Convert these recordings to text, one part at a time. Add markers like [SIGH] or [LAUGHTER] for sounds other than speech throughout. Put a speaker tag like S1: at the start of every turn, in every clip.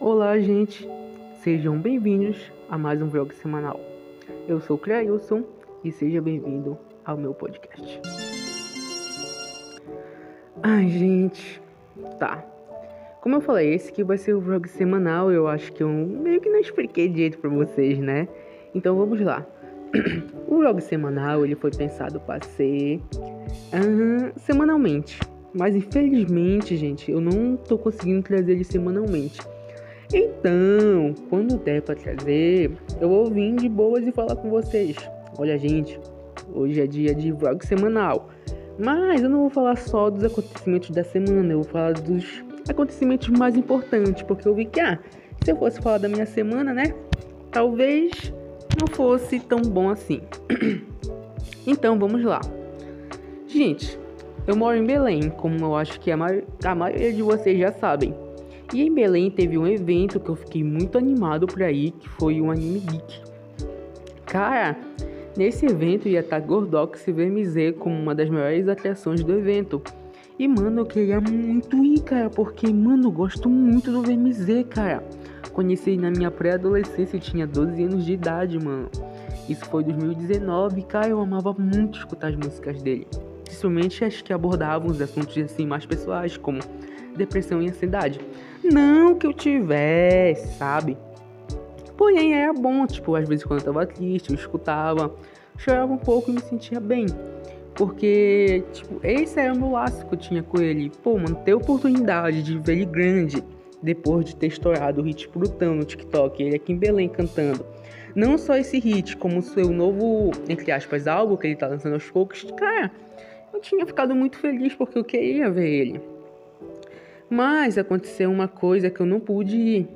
S1: Olá, gente. Sejam bem-vindos a mais um vlog semanal. Eu sou Cleilson e seja bem-vindo ao meu podcast. Ai, gente. Tá. Como eu falei, esse aqui vai ser o vlog semanal. Eu acho que eu meio que não expliquei direito pra vocês, né? Então vamos lá. [CLEARS THROAT] o vlog semanal ele foi pensado para ser uh, semanalmente. Mas infelizmente, gente, eu não tô conseguindo trazer ele semanalmente. Então, quando der pra trazer, eu vou vir de boas e falar com vocês. Olha, gente, hoje é dia de vlog semanal. Mas eu não vou falar só dos acontecimentos da semana, eu vou falar dos acontecimentos mais importantes, porque eu vi que, ah, se eu fosse falar da minha semana, né? Talvez não fosse tão bom assim. [CLEARS THROAT] então, vamos lá. Gente, eu moro em Belém, como eu acho que a, ma a maioria de vocês já sabem. E em Belém teve um evento que eu fiquei muito animado pra ir, que foi o Anime Geek. Cara, nesse evento ia estar Gordox e VMZ como uma das maiores atrações do evento. E mano, eu queria muito ir, cara, porque, mano, gosto muito do VMZ, cara. Conheci na minha pré-adolescência, tinha 12 anos de idade, mano. Isso foi 2019, cara, eu amava muito escutar as músicas dele principalmente as que abordavam os assuntos assim mais pessoais, como depressão e ansiedade. Não que eu tivesse, sabe? Porém, era bom, tipo, às vezes quando eu tava triste, eu escutava, chorava um pouco e me sentia bem. Porque, tipo, esse era o meu laço que eu tinha com ele. Pô, mano, ter oportunidade de ver ele grande depois de ter estourado o hit brutão no TikTok, ele aqui em Belém cantando. Não só esse hit, como o seu novo, entre aspas, álbum que ele tá lançando aos poucos, cara, eu tinha ficado muito feliz porque eu queria ver ele. Mas aconteceu uma coisa que eu não pude ir.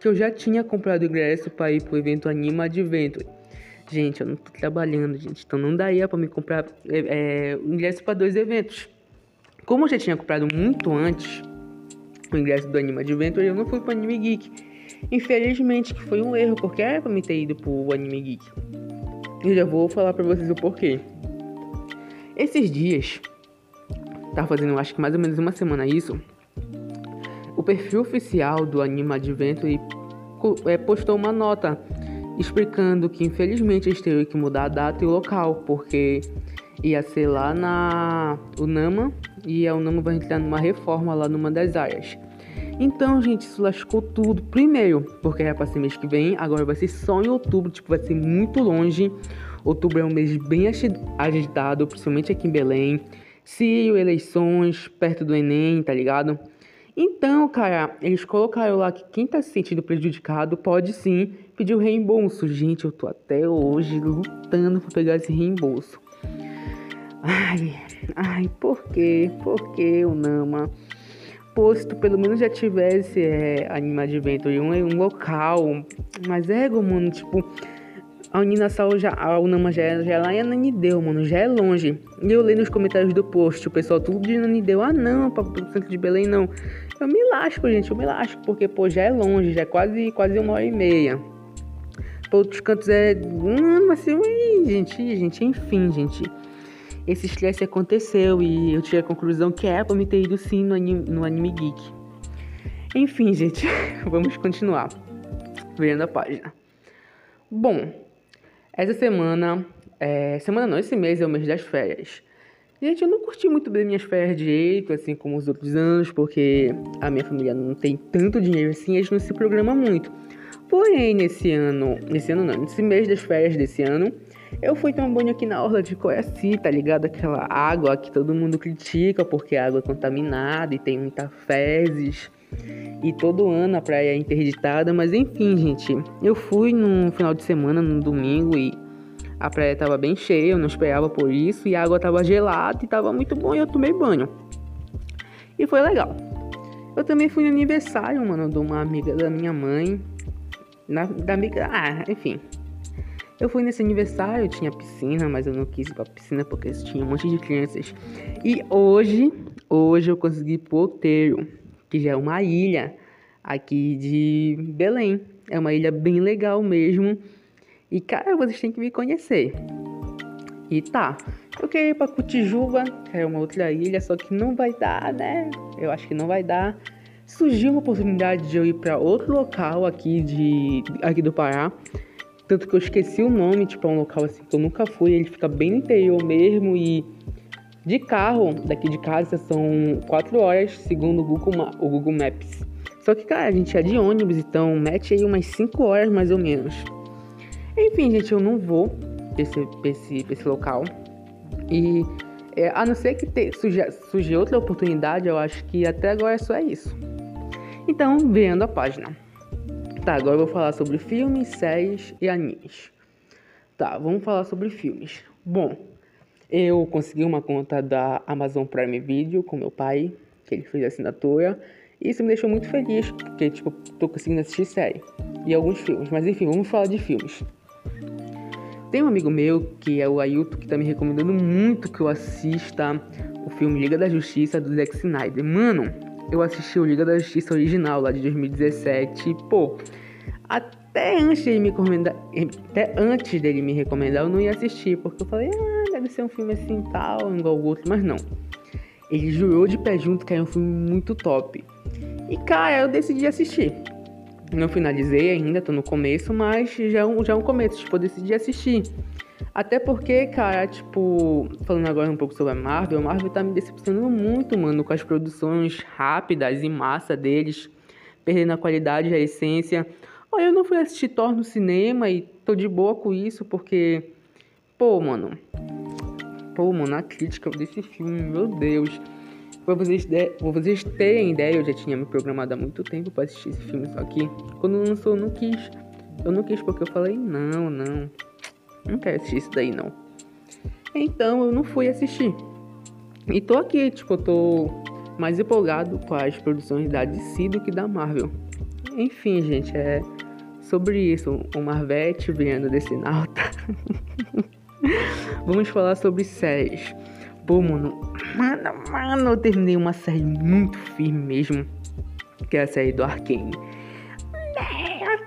S1: Que eu já tinha comprado ingresso para ir pro evento Anima Adventure. Gente, eu não tô trabalhando, gente. Então não daria para me comprar é, é, ingresso para dois eventos. Como eu já tinha comprado muito antes o ingresso do Anima Adventure, eu não fui pro Anime Geek. Infelizmente, que foi um erro, porque era pra me ter ido pro Anime Geek. Eu já vou falar pra vocês o porquê. Esses dias, tá fazendo acho que mais ou menos uma semana isso, o perfil oficial do Anima Adventure é, postou uma nota explicando que infelizmente eles teriam que mudar a data e o local, porque ia ser lá na Unama e a Unama vai entrar numa reforma lá numa das áreas. Então, gente, isso lascou tudo. Primeiro, porque era pra ser mês que vem, agora vai ser só em outubro, tipo, vai ser muito longe. Outubro é um mês bem agitado, principalmente aqui em Belém. Cio, eleições, perto do Enem, tá ligado? Então, cara, eles colocaram lá que quem tá se sentindo prejudicado pode sim pedir o reembolso. Gente, eu tô até hoje lutando pra pegar esse reembolso. Ai, ai, por quê? Por que o Nama? Pô, se tu pelo menos já tivesse é, Anima Adventure, um, um local. Mas é, mano, tipo, a Uninassal já, a Unama já, é, já é lá em Ananideu, mano, já é longe. E eu leio nos comentários do post, o pessoal tudo de Ananideu, ah não, para o centro de Belém não. Eu me lasco, gente, eu me lasco, porque, pô, já é longe, já é quase, quase uma hora e meia. Pra outros cantos é, hum, assim, gente, gente, enfim, gente. Esse estresse aconteceu e eu tirei a conclusão que é pra me ter ido sim no anime, no anime Geek. Enfim, gente, [LAUGHS] vamos continuar. Vendo a página. Bom, essa semana, é, semana não, esse mês é o mês das férias. Gente, eu não curti muito bem minhas férias direito, assim como os outros anos, porque a minha família não tem tanto dinheiro assim, eles não se programam muito. Porém, nesse ano, nesse ano não, nesse mês das férias desse ano, eu fui tomar banho aqui na orla de Coraci, tá ligado? Aquela água que todo mundo critica porque a água é contaminada e tem muita fezes. E todo ano a praia é interditada, mas enfim, gente. Eu fui no final de semana, no domingo, e a praia tava bem cheia, eu não esperava por isso, e a água tava gelada e tava muito bom e eu tomei banho. E foi legal. Eu também fui no aniversário, mano, de uma amiga da minha mãe. Na, da amiga. Ah, enfim. Eu fui nesse aniversário, tinha piscina, mas eu não quis ir pra piscina porque tinha um monte de crianças. E hoje, hoje eu consegui outeiro que já é uma ilha aqui de Belém. É uma ilha bem legal mesmo. E, cara, vocês têm que me conhecer. E tá, eu queria ir pra Cutijuba, que é uma outra ilha, só que não vai dar, né? Eu acho que não vai dar. surgiu uma oportunidade de eu ir para outro local aqui de aqui do Pará. Tanto que eu esqueci o nome, tipo, é um local assim que eu nunca fui, ele fica bem no interior mesmo e de carro, daqui de casa são 4 horas, segundo o Google, o Google Maps. Só que, cara, a gente é de ônibus, então mete aí umas 5 horas mais ou menos. Enfim, gente, eu não vou pra esse, pra esse, pra esse local. E é, a não ser que surja, surja outra oportunidade, eu acho que até agora só é isso. Então, vendo a página. Tá, agora eu vou falar sobre filmes, séries e animes. Tá, vamos falar sobre filmes. Bom, eu consegui uma conta da Amazon Prime Video com meu pai, que ele fez a assinatura. E isso me deixou muito feliz, porque, tipo, tô conseguindo assistir série e alguns filmes. Mas enfim, vamos falar de filmes. Tem um amigo meu, que é o Ailton, que tá me recomendando muito que eu assista o filme Liga da Justiça do Zack Snyder. Mano, eu assisti o Liga da Justiça original lá de 2017 e, pô, até antes dele me recomendar, até antes dele me recomendar, eu não ia assistir, porque eu falei, ah, ser um filme assim tal, igual o outro, mas não. Ele jurou de pé junto que é um filme muito top. E cara, eu decidi assistir. Não finalizei ainda, tô no começo, mas já é um, já é um começo, tipo, eu decidi assistir. Até porque, cara, tipo, falando agora um pouco sobre a Marvel, a Marvel tá me decepcionando muito, mano, com as produções rápidas e massa deles, perdendo a qualidade e a essência. Olha, eu não fui assistir Thor no cinema e tô de boa com isso, porque, pô, mano, pô, mano, a crítica desse filme, meu Deus. Pra vocês, de... pra vocês terem ideia, eu já tinha me programado há muito tempo para assistir esse filme, só que quando lançou eu não quis. Eu não quis porque eu falei, não, não, não quero assistir isso daí não. Então eu não fui assistir. E tô aqui, tipo, eu tô mais empolgado com as produções da DC do que da Marvel. Enfim, gente, é sobre isso. O Marvete virando desse nauta. [LAUGHS] Vamos falar sobre séries. Pô, mano, mano, mano, eu terminei uma série muito firme mesmo. Que é a série do Arkane.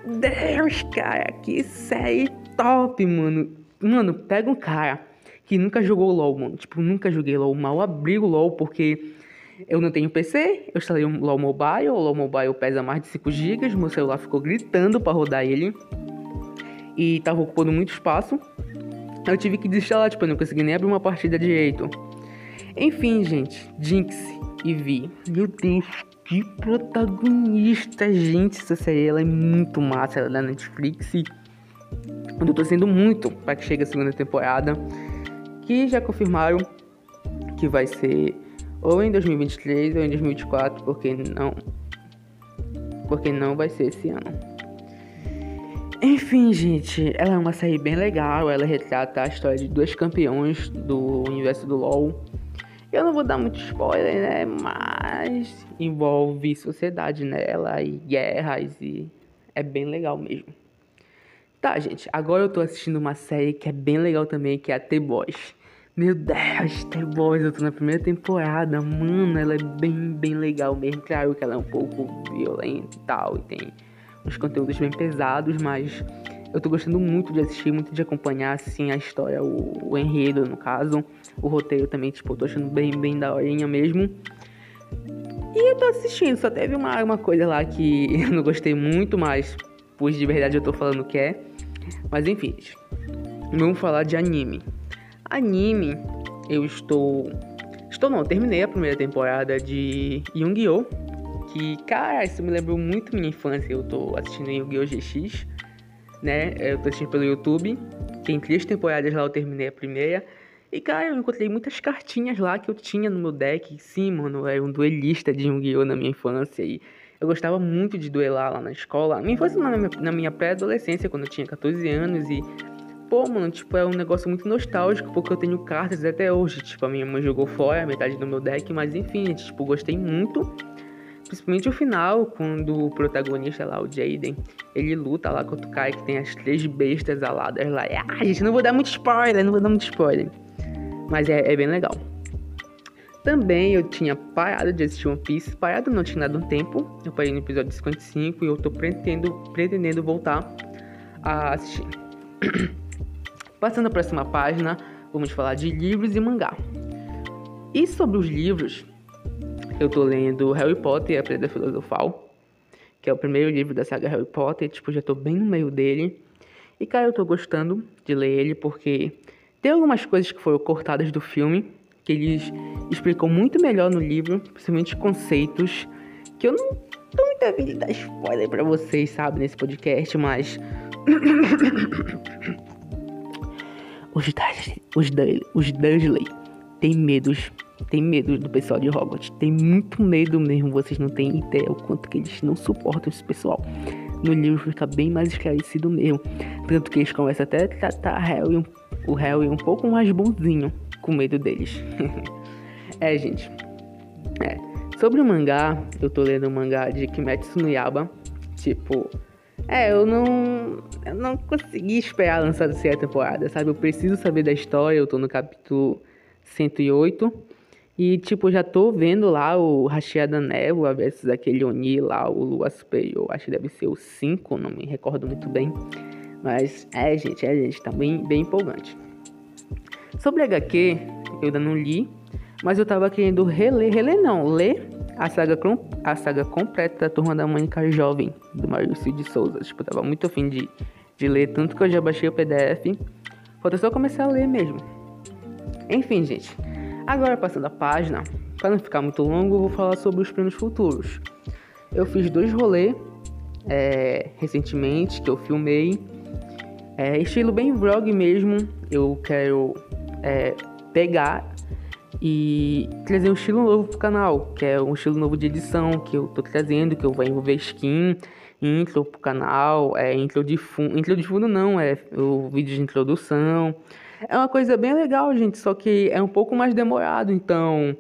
S1: Meu Deus, cara, que série top, mano. Mano, pega um cara que nunca jogou LOL, mano. Tipo, nunca joguei LOL. Mal abri o LOL porque eu não tenho PC. Eu instalei um LOL Mobile. O LOL Mobile pesa mais de 5 GB. Meu celular ficou gritando para rodar ele. E tava ocupando muito espaço. Eu tive que desinstalar, tipo, eu não consegui nem abrir uma partida direito. Enfim, gente, Jinx e Vi. Meu Deus, que protagonista, gente. Essa série ela é muito massa, ela é da Netflix. Eu tô sendo muito para que chegue a segunda temporada. Que já confirmaram que vai ser ou em 2023 ou em 2024, porque não. Porque não vai ser esse ano. Enfim, gente, ela é uma série bem legal. Ela retrata a história de dois campeões do universo do LoL. Eu não vou dar muito spoiler, né? Mas envolve sociedade nela e guerras e é bem legal mesmo. Tá, gente, agora eu tô assistindo uma série que é bem legal também, que é a The Boys. Meu Deus, The Boys, eu tô na primeira temporada, mano, ela é bem, bem legal mesmo. Claro que ela é um pouco violenta e tal, e tem uns conteúdos bem pesados, mas eu tô gostando muito de assistir, muito de acompanhar, assim, a história, o, o enredo, no caso. O roteiro também, tipo, eu tô achando bem, bem da horinha mesmo. E eu tô assistindo, só teve uma, uma coisa lá que [LAUGHS] eu não gostei muito, mas, pois de verdade eu tô falando que é. Mas enfim, vamos falar de anime. Anime, eu estou... Estou não, terminei a primeira temporada de Yu-Gi-Oh! Que, cara, isso me lembrou muito minha infância. Eu tô assistindo Yu-Gi-Oh! GX, né? Eu tô assistindo pelo YouTube. Tem três temporadas lá, eu terminei a primeira. E, cara, eu encontrei muitas cartinhas lá que eu tinha no meu deck. Sim, mano, eu era um duelista de Yu-Gi-Oh! na minha infância. E eu gostava muito de duelar lá na escola. Minha infância na minha, na minha pré-adolescência, quando eu tinha 14 anos. E, pô, mano, tipo, é um negócio muito nostálgico, porque eu tenho cartas até hoje. Tipo, a minha mãe jogou fora metade do meu deck, mas enfim, tipo, gostei muito. Principalmente o final, quando o protagonista lá, o Jaden, ele luta lá contra o cara que tem as três bestas aladas lá. E, ah, gente, não vou dar muito spoiler, não vou dar muito spoiler. Mas é, é bem legal. Também eu tinha parado de assistir One Piece. Parado não tinha dado um tempo. Eu parei no episódio 55 e eu tô pretendendo, pretendendo voltar a assistir. [COUGHS] Passando a próxima página, vamos falar de livros e mangá. E sobre os livros, eu tô lendo Harry Potter e a Pedra Filosofal, que é o primeiro livro da saga Harry Potter, tipo, já tô bem no meio dele. E cara, eu tô gostando de ler ele porque tem algumas coisas que foram cortadas do filme, que eles explicam muito melhor no livro, principalmente conceitos que eu não tô muito afim de dar spoiler pra vocês, sabe, nesse podcast, mas. [COUGHS] os Dursley, os, Dursley, os tem medos, tem medo do pessoal de Hogwarts, tem muito medo mesmo, vocês não têm ideia o quanto que eles não suportam esse pessoal. No livro fica bem mais esclarecido mesmo, tanto que eles começam até a tratar Harry, o Harry um pouco mais bonzinho, com medo deles. [LAUGHS] é, gente. É. Sobre o mangá, eu tô lendo o mangá de Kimetsu no Yaba. Tipo, é, eu não. Eu não consegui esperar lançar a terceira temporada, sabe? Eu preciso saber da história, eu tô no capítulo 108. E, tipo, já tô vendo lá o Racheada Névoa versus aquele Oni lá, o Lua Superior. Acho que deve ser o 5, não me recordo muito bem. Mas é, gente, é, gente, tá bem, bem empolgante. Sobre HQ, eu ainda não li, mas eu tava querendo reler, reler não, ler a saga, a saga completa da Turma da Mônica Jovem, do Maurício de Souza. Tipo, eu tava muito afim de, de ler, tanto que eu já baixei o PDF. Falta só começar a ler mesmo. Enfim, gente. Agora, passando a página, para não ficar muito longo, eu vou falar sobre os prêmios futuros. Eu fiz dois rolês é, recentemente que eu filmei. É, estilo bem vlog mesmo. Eu quero é, pegar e trazer um estilo novo pro canal, que é um estilo novo de edição que eu tô trazendo, que eu vou envolver skin, intro pro canal, é intro de fundo, intro de fundo não, é o vídeo de introdução. É uma coisa bem legal, gente, só que é um pouco mais demorado, então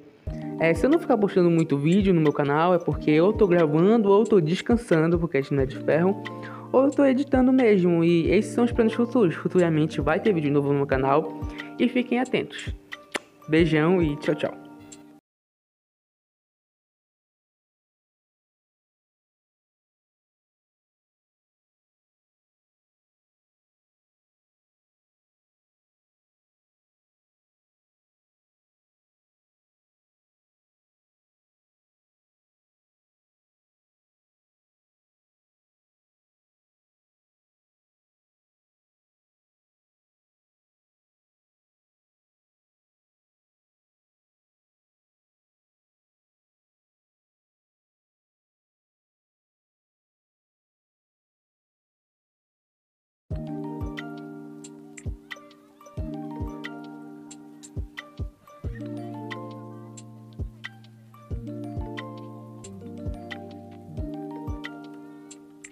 S1: é, se eu não ficar postando muito vídeo no meu canal é porque eu tô gravando ou tô descansando, porque a gente não é de ferro, ou eu tô editando mesmo. E esses são os planos futuros. Futuramente vai ter vídeo novo no meu canal e fiquem atentos. Beijão e tchau, tchau.